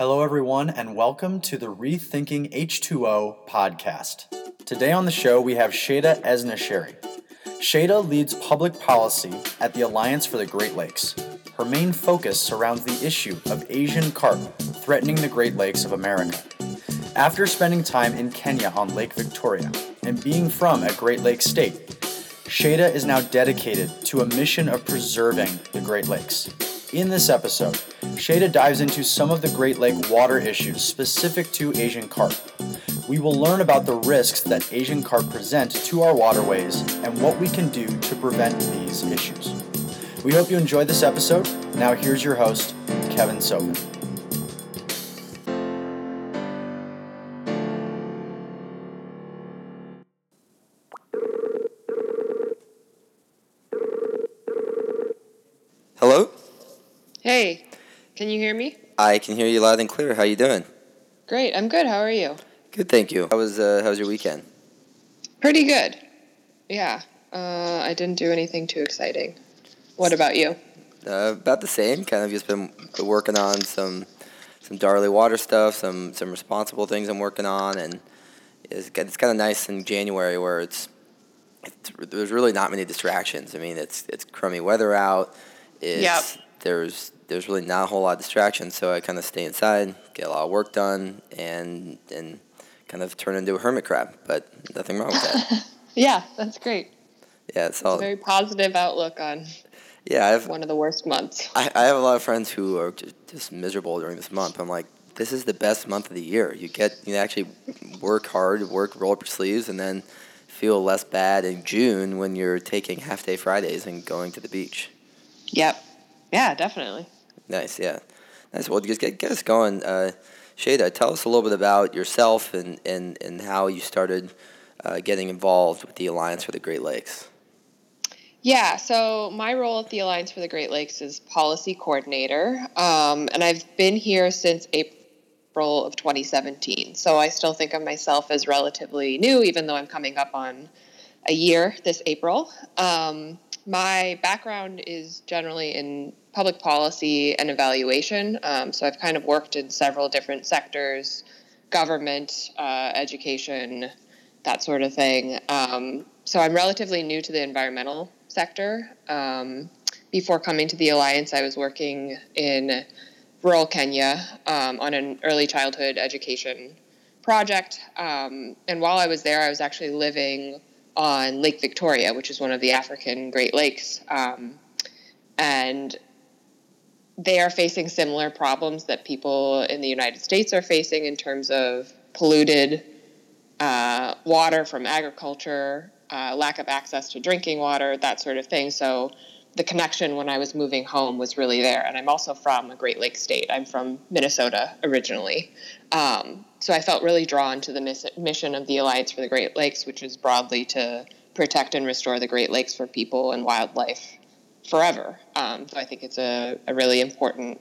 Hello, everyone, and welcome to the Rethinking H2O podcast. Today on the show, we have Shada Esnasheri. Shada leads public policy at the Alliance for the Great Lakes. Her main focus surrounds the issue of Asian carp threatening the Great Lakes of America. After spending time in Kenya on Lake Victoria and being from a Great Lakes state, Shada is now dedicated to a mission of preserving the Great Lakes. In this episode, Shada dives into some of the Great Lake water issues specific to Asian carp. We will learn about the risks that Asian carp present to our waterways and what we can do to prevent these issues. We hope you enjoyed this episode. Now, here's your host, Kevin Sopin. Hello? Can you hear me? I can hear you loud and clear. How you doing? Great, I'm good. How are you? Good, thank you. How was uh, how was your weekend? Pretty good. Yeah, uh, I didn't do anything too exciting. What about you? Uh, about the same. Kind of just been working on some some Darley water stuff, some some responsible things I'm working on, and it's it's kind of nice in January where it's, it's there's really not many distractions. I mean, it's it's crummy weather out. It's, Yep. There's there's really not a whole lot of distractions, so I kind of stay inside, get a lot of work done, and and kind of turn into a hermit crab. But nothing wrong with that. Yeah, that's great. Yeah, it's all. It's very positive outlook on Yeah, I have one of the worst months. I, I have a lot of friends who are just, just miserable during this month. I'm like, this is the best month of the year. You get you actually work hard, work, roll up your sleeves, and then feel less bad in June when you're taking half day Fridays and going to the beach. Yep. Yeah, definitely. Nice, yeah, nice. Well, just get get us going. Uh, Shada, tell us a little bit about yourself and and, and how you started uh, getting involved with the Alliance for the Great Lakes. Yeah, so my role at the Alliance for the Great Lakes is policy coordinator, um, and I've been here since April of 2017. So I still think of myself as relatively new, even though I'm coming up on a year this April. Um, my background is generally in public policy and evaluation. Um, so I've kind of worked in several different sectors government, uh, education, that sort of thing. Um, so I'm relatively new to the environmental sector. Um, before coming to the Alliance, I was working in rural Kenya um, on an early childhood education project. Um, and while I was there, I was actually living on Lake Victoria, which is one of the African Great Lakes. Um, and they are facing similar problems that people in the United States are facing in terms of polluted uh, water from agriculture, uh, lack of access to drinking water, that sort of thing. So the connection when I was moving home was really there. And I'm also from a Great Lakes state. I'm from Minnesota originally. Um, so I felt really drawn to the miss- mission of the Alliance for the Great Lakes, which is broadly to protect and restore the Great Lakes for people and wildlife forever. Um, so I think it's a, a really important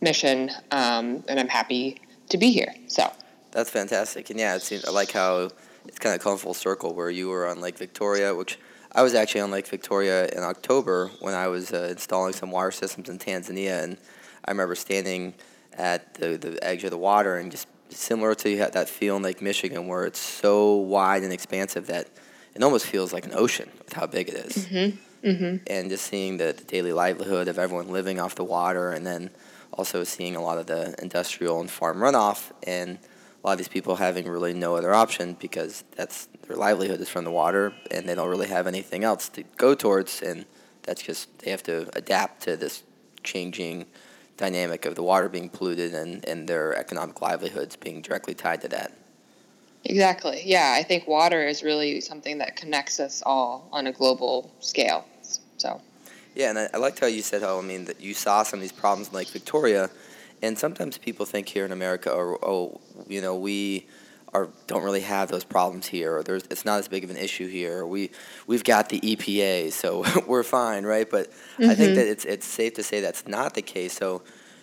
mission, um, and I'm happy to be here. So That's fantastic, and yeah, it seems, I like how it's kind of come full circle where you were on Lake Victoria, which I was actually on Lake Victoria in October when I was uh, installing some water systems in Tanzania, and I remember standing at the, the edge of the water and just similar to that feel in Lake Michigan where it's so wide and expansive that it almost feels like an ocean with how big it is. Mm-hmm. And just seeing the, the daily livelihood of everyone living off the water, and then also seeing a lot of the industrial and farm runoff, and lot of these people having really no other option because that's their livelihood is from the water, and they don't really have anything else to go towards, and that's just they have to adapt to this changing dynamic of the water being polluted and, and their economic livelihoods being directly tied to that. Exactly. Yeah, I think water is really something that connects us all on a global scale. So, Yeah, and I, I liked how you said how I mean that you saw some of these problems in Lake Victoria, and sometimes people think here in America, oh, oh you know, we are don't really have those problems here, or there's it's not as big of an issue here. We we've got the EPA, so we're fine, right? But I think mm-hmm. that it's it's safe to say that's not the case. So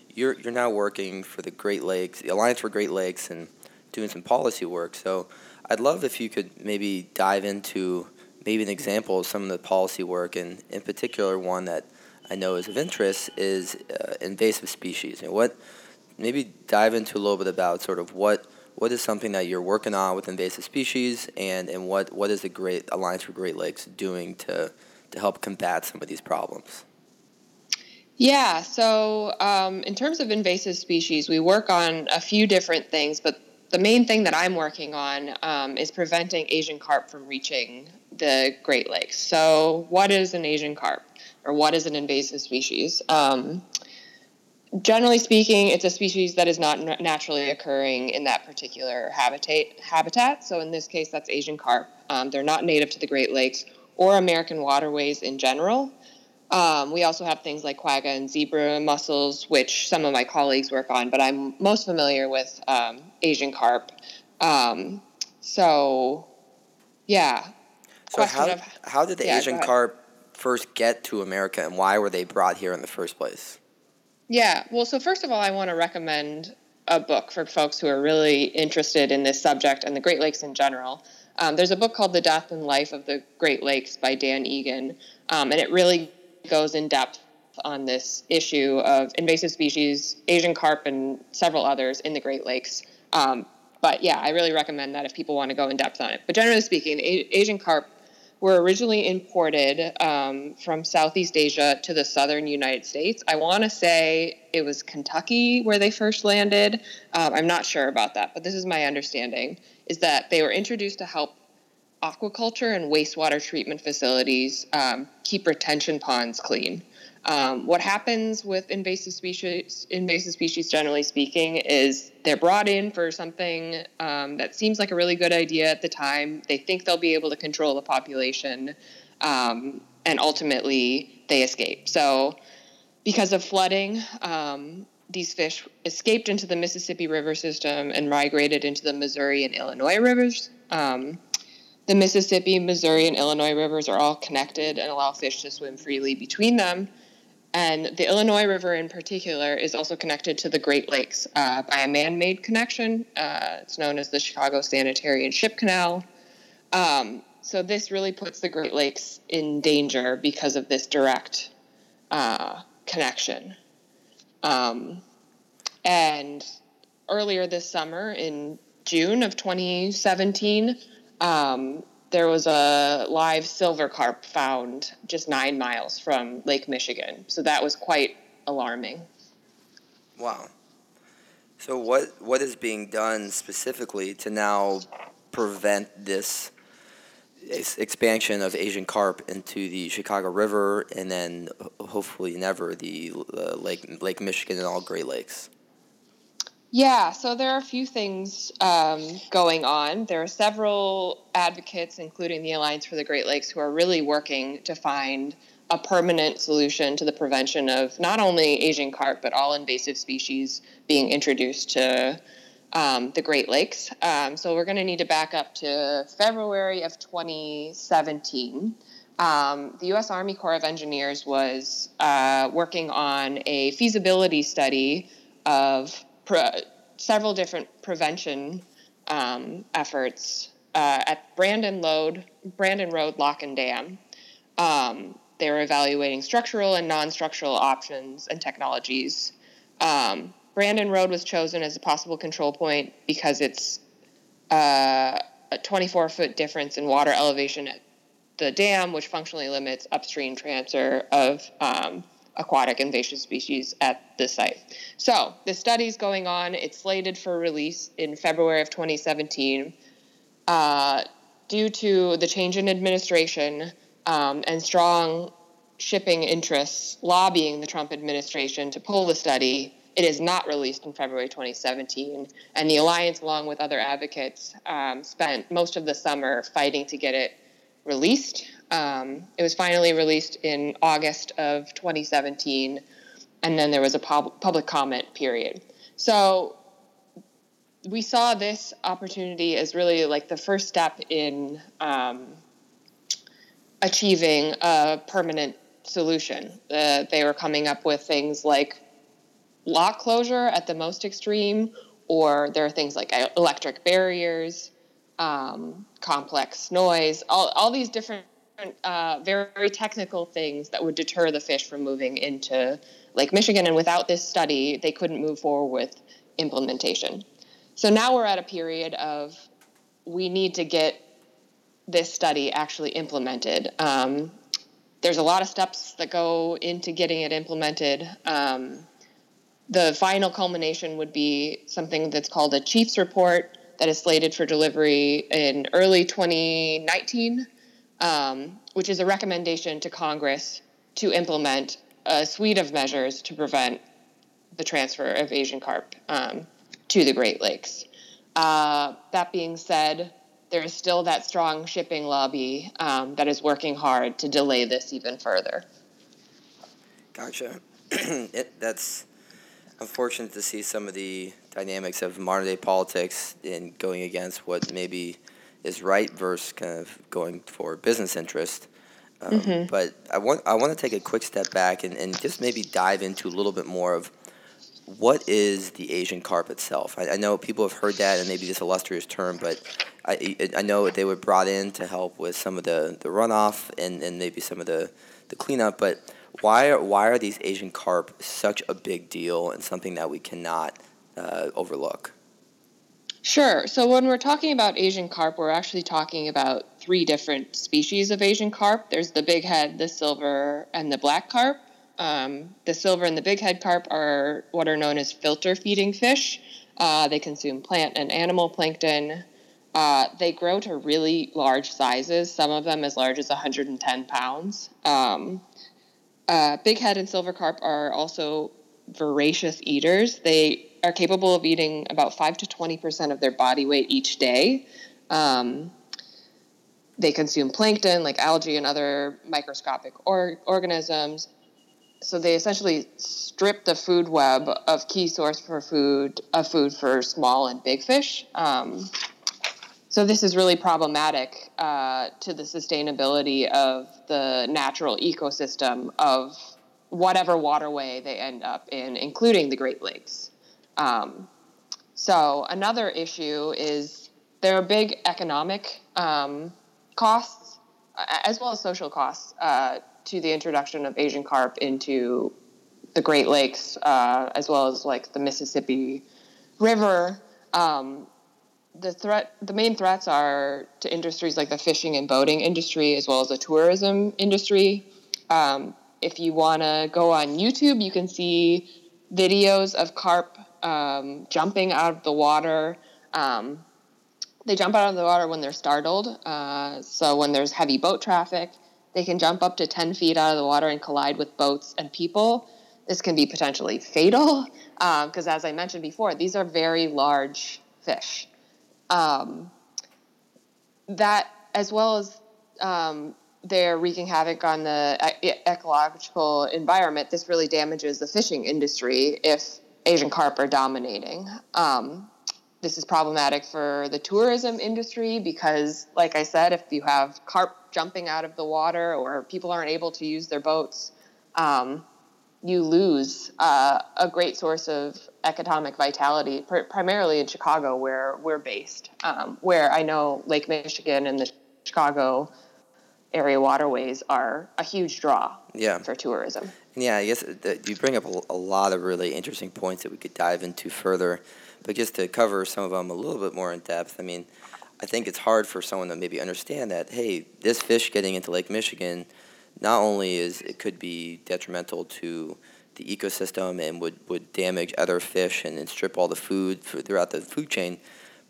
you're you're now working for the Great Lakes, the Alliance for Great Lakes, and doing some policy work. So I'd love if you could maybe dive into maybe an example of some of the policy work, and in particular one that I know is of interest is uh, invasive species. And what maybe dive into a little bit about sort of what what is something that you're working on with invasive species, and, and what, what is the Great Alliance for Great Lakes doing to to help combat some of these problems? Yeah, so um, in terms of invasive species, we work on a few different things, but the main thing that I'm working on um, is preventing Asian carp from reaching the Great Lakes. So, what is an Asian carp, or what is an invasive species? Um, generally speaking, it's a species that is not naturally occurring in that particular habitat. Habitat. So, in this case, that's Asian carp. Um, they're not native to the Great Lakes or American waterways in general. Um, we also have things like quagga and zebra mussels, which some of my colleagues work on, but I'm most familiar with um, Asian carp. Um, so, yeah. So how, of, how did the yeah, Asian carp first get to America, and why were they brought here in the first place? Yeah, well, so first of all, I want to recommend a book for folks who are really interested in this subject and the Great Lakes in general. Um, there's a book called The Death and Life of the Great Lakes by Dan Egan, um, and it really goes in depth on this issue of invasive species, Asian carp, and several others in the Great Lakes. Um, but yeah, I really recommend that if people want to go in depth on it. But generally speaking, a- Asian carp were originally imported um, from Southeast Asia to the southern United States. I want to say it was Kentucky where they first landed. Um, I'm not sure about that, but this is my understanding: is that they were introduced to help aquaculture and wastewater treatment facilities um, keep retention ponds clean. Um, what happens with invasive species, invasive species, generally speaking, is they're brought in for something um, that seems like a really good idea at the time. They think they'll be able to control the population, um, and ultimately they escape. So, because of flooding, um, these fish escaped into the Mississippi River system and migrated into the Missouri and Illinois rivers. Um, the Mississippi, Missouri, and Illinois rivers are all connected and allow fish to swim freely between them. And the Illinois River, in particular, is also connected to the Great Lakes uh, by a man made connection. Uh, it's known as the Chicago Sanitary and Ship Canal. Um, so, this really puts the Great Lakes in danger because of this direct uh, connection. Um, and earlier this summer, in June of 2017, um, there was a live silver carp found just nine miles from Lake Michigan. So that was quite alarming. Wow. So what what is being done specifically to now prevent this expansion of Asian carp into the Chicago River and then hopefully never the uh, Lake Lake Michigan and all Great Lakes? Yeah, so there are a few things um, going on. There are several advocates, including the Alliance for the Great Lakes, who are really working to find a permanent solution to the prevention of not only Asian carp, but all invasive species being introduced to um, the Great Lakes. Um, so we're going to need to back up to February of 2017. Um, the U.S. Army Corps of Engineers was uh, working on a feasibility study of pre- several different prevention um, efforts uh, at Brandon Road, Brandon Road Lock and Dam. Um, they were evaluating structural and non-structural options and technologies. Um, Brandon Road was chosen as a possible control point because it's uh, a 24 foot difference in water elevation at the dam, which functionally limits upstream transfer of um, aquatic invasive species at the site. So the study's going on. It's slated for release in February of 2017. Uh, due to the change in administration um, and strong shipping interests lobbying the Trump administration to pull the study, it is not released in February 2017. And the Alliance, along with other advocates, um, spent most of the summer fighting to get it released. Um, it was finally released in August of 2017, and then there was a pub- public comment period. So we saw this opportunity as really like the first step in um, achieving a permanent solution. Uh, they were coming up with things like lock closure at the most extreme, or there are things like electric barriers, um, complex noise, all, all these different uh, very, technical things that would deter the fish from moving into Lake Michigan. And without this study, they couldn't move forward with implementation. So now we're at a period of we need to get this study actually implemented. Um, there's a lot of steps that go into getting it implemented. Um, the final culmination would be something that's called a chief's report that is slated for delivery in early 2019, um, which is a recommendation to Congress to implement a suite of measures to prevent the transfer of Asian carp um, to the Great Lakes. Uh, that being said, there is still that strong shipping lobby um, that is working hard to delay this even further. Gotcha. it, that's unfortunate to see some of the dynamics of modern day politics in going against what maybe is right versus kind of going for business interest. Um, mm-hmm. But I want I want to take a quick step back and, and just maybe dive into a little bit more of what is the Asian carp itself? I, I know people have heard that and maybe this illustrious term, but I, I know they were brought in to help with some of the, the runoff and, and maybe some of the, the cleanup. But why are, why are these Asian carp such a big deal and something that we cannot uh, overlook? Sure. So when we're talking about Asian carp, we're actually talking about three different species of Asian carp. There's the big head, the silver, and the black carp. Um, the silver and the big head carp are what are known as filter feeding fish. Uh, they consume plant and animal plankton. Uh, they grow to really large sizes, some of them as large as 110 pounds. Um, uh, big head and silver carp are also voracious eaters. They are capable of eating about 5 to 20% of their body weight each day. Um, they consume plankton like algae and other microscopic or- organisms. So they essentially strip the food web of key source for food of food for small and big fish. Um, so this is really problematic uh, to the sustainability of the natural ecosystem of whatever waterway they end up in, including the Great Lakes. Um, so another issue is there are big economic um, costs as well as social costs uh, to the introduction of Asian carp into the Great Lakes, uh, as well as like the Mississippi River. Um, the threat, the main threats are to industries like the fishing and boating industry, as well as the tourism industry. Um, if you want to go on YouTube, you can see videos of carp um, jumping out of the water. Um, they jump out of the water when they're startled. Uh, so when there's heavy boat traffic, they can jump up to 10 feet out of the water and collide with boats and people. This can be potentially fatal because, um, as I mentioned before, these are very large fish. Um, that, as well as um, they're wreaking havoc on the ecological environment, this really damages the fishing industry if Asian carp are dominating. Um, this is problematic for the tourism industry because, like I said, if you have carp jumping out of the water or people aren't able to use their boats, um, you lose uh, a great source of economic vitality, pr- primarily in Chicago, where we're based, um, where I know Lake Michigan and the Chicago area waterways are a huge draw yeah. for tourism. Yeah, I guess you bring up a, a lot of really interesting points that we could dive into further. But just to cover some of them a little bit more in depth, I mean, I think it's hard for someone to maybe understand that, hey, this fish getting into Lake Michigan not only is it could be detrimental to the ecosystem and would, would damage other fish and, and strip all the food throughout the food chain,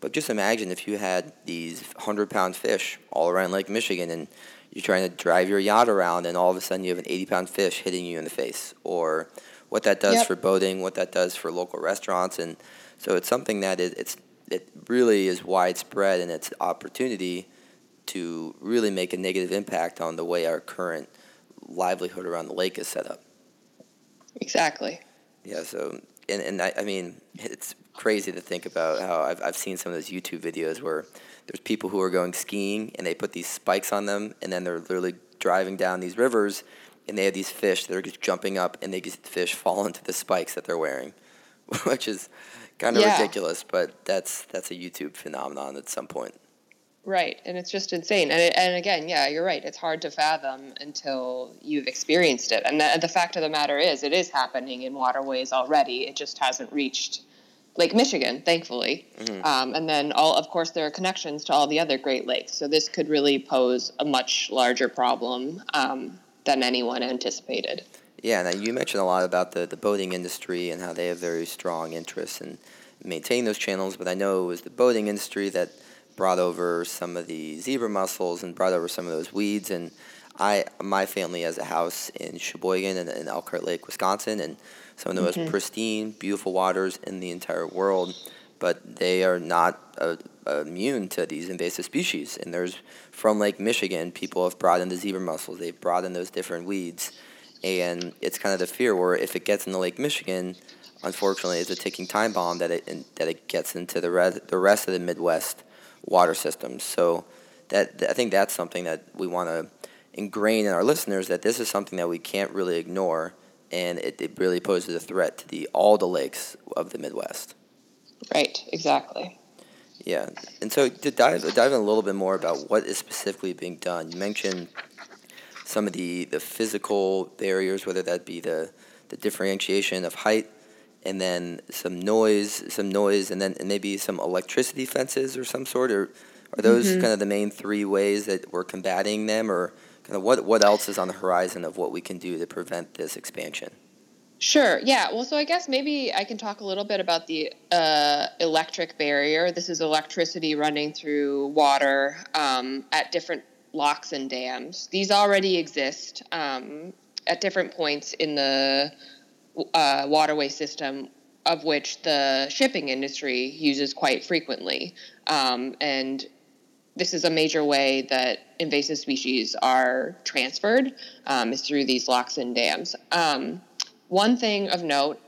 but just imagine if you had these 100 pound fish all around Lake Michigan and you're trying to drive your yacht around and all of a sudden you have an 80 pound fish hitting you in the face or what that does yep. for boating, what that does for local restaurants. And so it's something that it, it's, it really is widespread and its opportunity to really make a negative impact on the way our current livelihood around the lake is set up. Exactly. Yeah. So, and, and I, I mean, it's crazy to think about how I've, I've seen some of those YouTube videos where there's people who are going skiing and they put these spikes on them and then they're literally driving down these rivers and they have these fish that are just jumping up and they just fish fall into the spikes that they're wearing, which is kind of yeah. ridiculous, but that's that's a YouTube phenomenon at some point. Right, and it's just insane. And, it, and again, yeah, you're right. It's hard to fathom until you've experienced it. And the, the fact of the matter is, it is happening in waterways already. It just hasn't reached Lake Michigan, thankfully. Mm-hmm. Um, and then, all of course, there are connections to all the other Great Lakes. So this could really pose a much larger problem um, than anyone anticipated. Yeah, now you mentioned a lot about the, the boating industry and how they have very strong interests in maintaining those channels, but I know it was the boating industry that brought over some of the zebra mussels and brought over some of those weeds. And I, my family has a house in Sheboygan and in Elkhart Lake, Wisconsin, and some of the mm-hmm. most pristine, beautiful waters in the entire world. But they are not uh, immune to these invasive species. And there's from Lake Michigan, people have brought in the zebra mussels. They've brought in those different weeds, and it's kind of the fear where if it gets into Lake Michigan, unfortunately, it's a ticking time bomb that it that it gets into the rest the rest of the Midwest water systems. So that I think that's something that we want to ingrain in our listeners that this is something that we can't really ignore, and it, it really poses a threat to the all the lakes of the Midwest. Right. Exactly. Yeah, and so to dive dive in a little bit more about what is specifically being done, you mentioned some of the, the physical barriers, whether that be the, the differentiation of height and then some noise, some noise, and then and maybe some electricity fences or some sort? Or are those mm-hmm. kind of the main three ways that we're combating them, or kind of what what else is on the horizon of what we can do to prevent this expansion? Sure. Yeah. Well, so I guess maybe I can talk a little bit about the uh, electric barrier. This is electricity running through water um, at different locks and dams. These already exist um, at different points in the uh, waterway system, of which the shipping industry uses quite frequently. Um, and this is a major way that invasive species are transferred um, is through these locks and dams. Um, one thing of note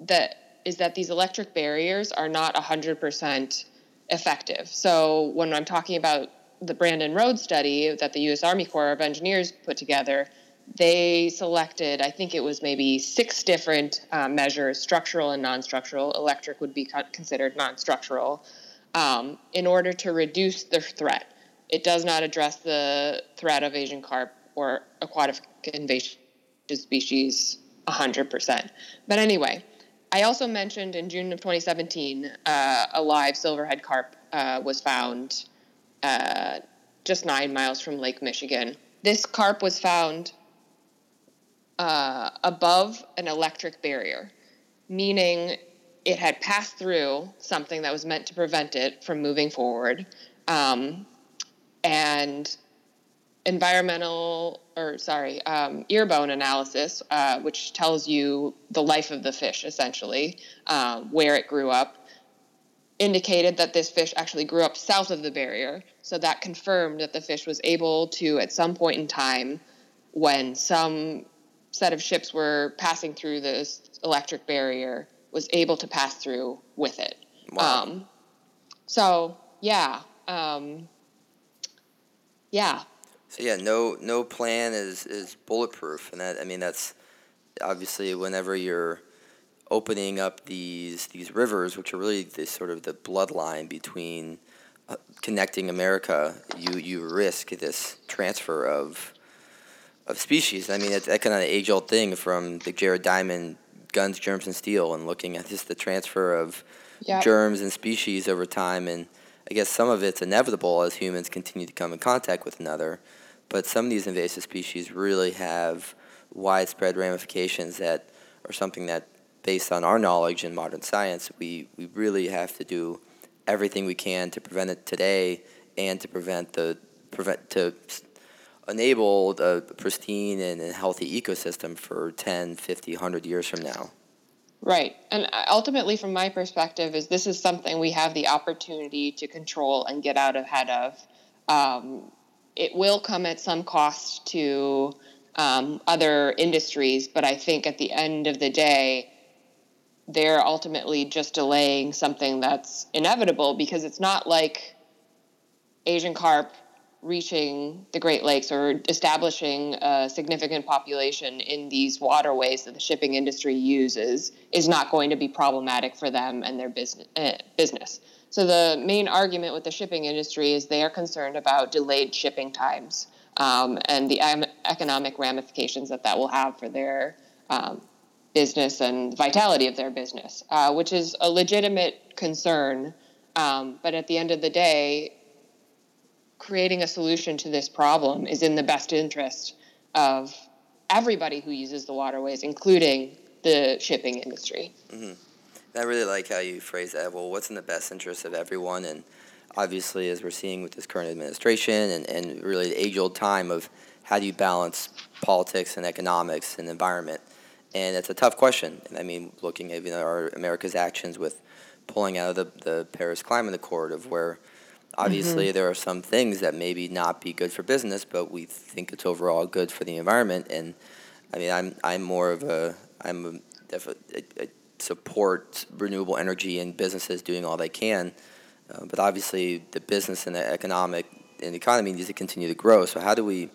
that is that these electric barriers are not 100% effective. So when I'm talking about the Brandon Road study that the U.S. Army Corps of Engineers put together, they selected, I think it was maybe six different uh, measures, structural and non structural. Electric would be considered non structural, um, in order to reduce the threat. It does not address the threat of Asian carp or aquatic invasive species 100%. But anyway, I also mentioned in June of 2017, uh, a live silverhead carp uh, was found uh, just nine miles from Lake Michigan. This carp was found uh, above an electric barrier, meaning it had passed through something that was meant to prevent it from moving forward. Um, and environmental, or sorry, um, ear bone analysis, uh, which tells you the life of the fish essentially, uh, where it grew up, indicated that this fish actually grew up south of the barrier. So that confirmed that the fish was able to, at some point in time, when some set of ships were passing through this electric barrier was able to pass through with it. Wow. Um, so yeah, um, yeah. So yeah, no no plan is is bulletproof, and that I mean that's obviously whenever you're opening up these these rivers, which are really the sort of the bloodline between uh, connecting America, you you risk this transfer of of species. I mean, it's that kind of age old thing from the Jared Diamond guns, germs, and steel, and looking at just the transfer of yep. germs and species over time. And I guess some of it's inevitable as humans continue to come in contact with another. But some of these invasive species really have widespread ramifications that are something that, based on our knowledge in modern science, we, we really have to do everything we can to prevent it today and to prevent the prevent to enable a pristine and healthy ecosystem for 10, 50, 100 years from now. Right. And uh, ultimately, from my perspective, is this is something we have the opportunity to control and get out ahead of. Um, it will come at some cost to um, other industries, but I think at the end of the day, they're ultimately just delaying something that's inevitable because it's not like Asian carp reaching the Great Lakes or establishing a significant population in these waterways that the shipping industry uses is not going to be problematic for them and their business uh, business. So the main argument with the shipping industry is they are concerned about delayed shipping times um, and the economic ramifications that that will have for their um, business and vitality of their business, uh, which is a legitimate concern. Um, but at the end of the day, creating a solution to this problem is in the best interest of everybody who uses the waterways, including the shipping industry. Mm-hmm. I really like how you phrase that. Well, what's in the best interest of everyone? And obviously, as we're seeing with this current administration and, and really the age old time of how do you balance politics and economics and environment? And it's a tough question. I mean, looking at you know, our America's actions with pulling out of the, the Paris Climate Accord, of where obviously mm-hmm. there are some things that maybe not be good for business, but we think it's overall good for the environment. And I mean, I'm I'm more of a I'm a, a, a support renewable energy and businesses doing all they can, uh, but obviously the business and the economic and the economy needs to continue to grow. So how do we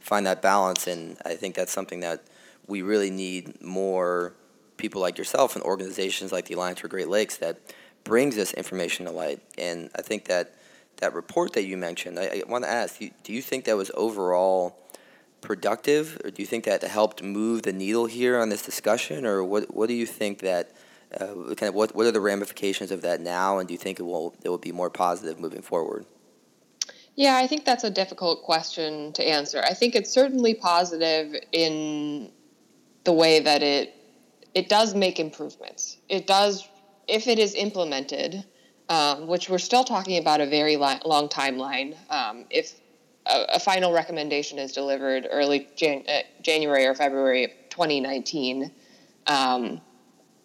find that balance? And I think that's something that we really need more people like yourself and organizations like the Alliance for Great Lakes that brings this information to light. And I think that that report that you mentioned, I, I want to ask, do you, think that was overall productive, or do you think that helped move the needle here on this discussion, or what what do you think that uh, kind of what what are the ramifications of that now, and do you think it will it will be more positive moving forward? Yeah, I think that's a difficult question to answer. I think it's certainly positive in the way that it it does make improvements. It does if it is implemented, um, which we're still talking about a very li- long timeline. Um, if a, a, final recommendation is delivered early Jan- uh, January or February of 2019, um,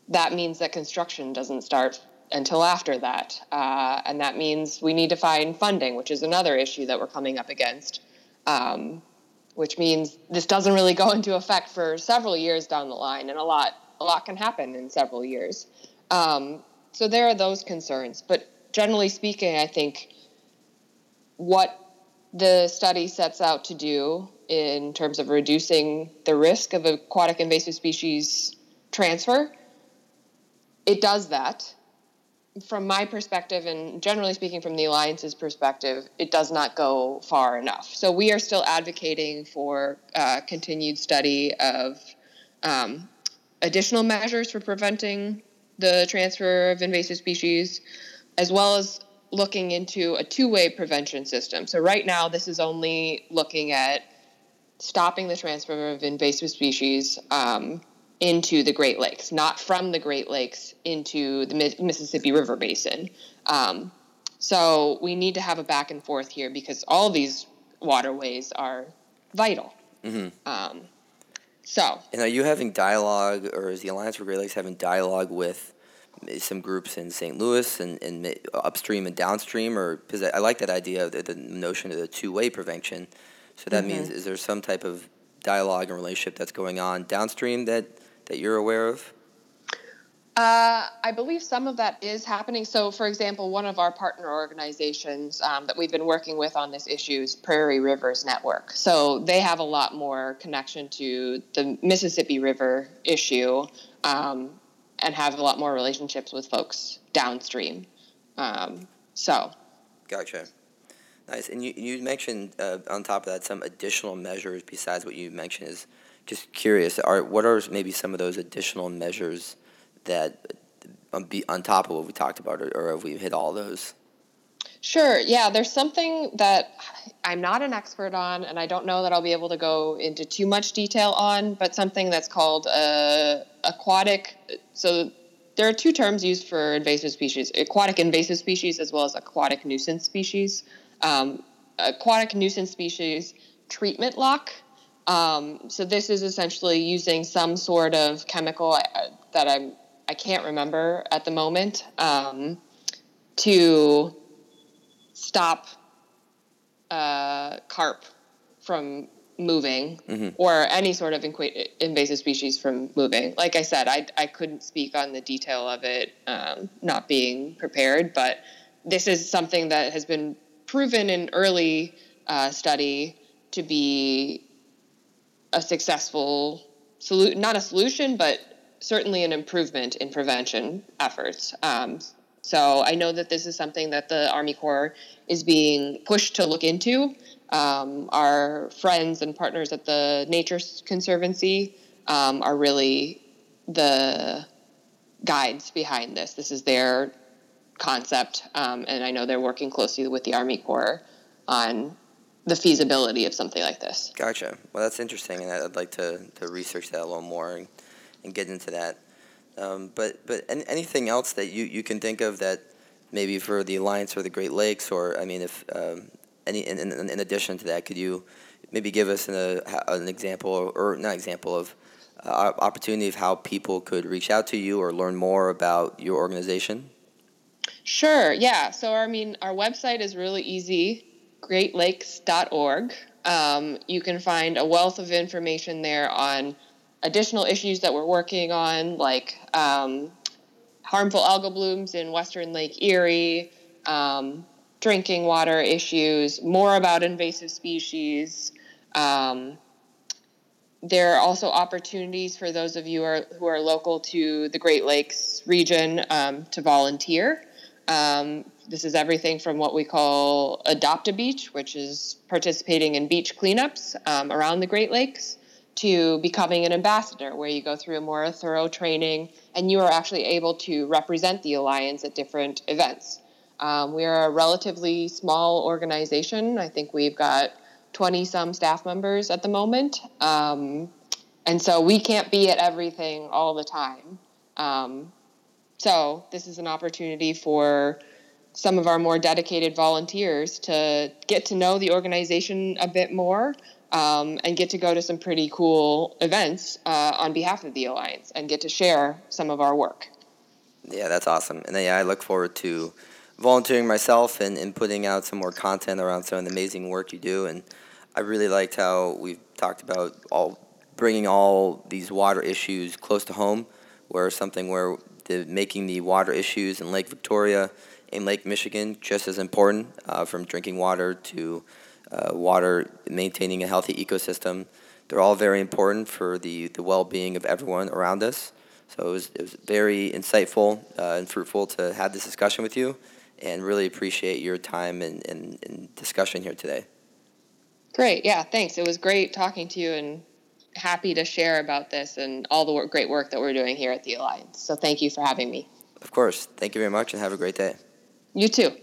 that means that construction doesn't start until after that. Uh, and that means we need to find funding, which is another issue that we're coming up against, um, which means this doesn't really go into effect for several years down the line, and a lot, a lot can happen in several years. Um, so there are those concerns. But generally speaking, I think what the study sets out to do in terms of reducing the risk of aquatic invasive species transfer. It does that. From my perspective, and generally speaking from the Alliance's perspective, it does not go far enough. So we are still advocating for uh, continued study of um, additional measures for preventing the transfer of invasive species, as well as looking into a two way prevention system. So, right now, this is only looking at stopping the transfer of invasive species um, into the Great Lakes, not from the Great Lakes into the Mississippi River Basin. Um, so, we need to have a back and forth here because all these waterways are vital. Mm-hmm. Um, so, and are you having dialogue, or is the Alliance for Great Lakes having dialogue with some groups in St. Louis and, and upstream and downstream, or because I, I, like that idea of the, the notion of the two way prevention. So that mm-hmm. means is there some type of dialogue and relationship that's going on downstream that that you're aware of? Uh, I believe some of that is happening. So, for example, one of our partner organizations um, that we've been working with on this issue is Prairie Rivers Network. So, they have a lot more connection to the Mississippi River issue. Um, and have a lot more relationships with folks downstream. Um, so, gotcha. Nice. And you, you mentioned uh, on top of that some additional measures besides what you mentioned. Is just curious. Are what are maybe some of those additional measures that um, be on top of what we talked about, or, or have we hit all those? Sure. Yeah, there's something that I'm not an expert on, and I don't know that I'll be able to go into too much detail on, but something that's called uh, aquatic. So there are two terms used for invasive species aquatic invasive species as well as aquatic nuisance species. Um, aquatic nuisance species treatment lock. Um, so this is essentially using some sort of chemical uh, that I'm I can't remember at the moment um, to stop uh, carp from moving mm-hmm. or any sort of inqu- invasive species from moving. Like I said, I, I couldn't speak on the detail of it um, not being prepared, but this is something that has been proven in early uh, study to be a successful solution, not a solution, but certainly an improvement in prevention efforts. Um, So I know that this is something that the Army Corps is being pushed to look into. Um, our friends and partners at the Nature Conservancy um, are really the guides behind this. This is their concept, um, and I know they're working closely with the Army Corps on the feasibility of something like this. Gotcha. Well, that's interesting, and I'd like to, to research that a little more and get into that. Um, but but any, anything else that you, you can think of that maybe for the Alliance or the Great Lakes, or I mean, if um, any in, in, in addition to that, could you maybe give us an, an example or, or not example of uh, opportunity of how people could reach out to you or learn more about your organization? Sure. Yeah. So I mean, our website is really easy greatlakes.org. Um, you can find a wealth of information there on additional issues that we're working on, like um, harmful algal blooms in Western Lake Erie, um, drinking water issues, more about invasive species. Um, there are also opportunities for those of you who are, who are local to the Great Lakes region um, to volunteer. Um, this is everything from what we call Adopt a Beach, which is participating in beach cleanups um, around the Great Lakes, to becoming an ambassador, where you go through a more thorough training and you are actually able to represent the Alliance at different events. Um, we are a relatively small organization. I think we've got 20 some staff members at the moment. Um, and so we can't be at everything all the time. Um, so this is an opportunity for some of our more dedicated volunteers to get to know the organization a bit more um, and get to go to some pretty cool events uh, on behalf of the Alliance and get to share some of our work. Yeah, that's awesome. And yeah, I look forward to volunteering myself and, and putting out some more content around some of the amazing work you do. And I really liked how we've talked about all bringing all these water issues close to home, where something where the making the water issues in Lake Victoria in Lake Michigan just as important, uh, from drinking water to uh, water, maintaining a healthy ecosystem. They're all very important for the, the well being of everyone around us. So it was, it was very insightful uh, and fruitful to have this discussion with you and really appreciate your time and, and, and discussion here today. Great. Yeah, thanks. It was great talking to you and happy to share about this and all the work, great work that we're doing here at the Alliance. So thank you for having me. Of course. Thank you very much and have a great day. You too.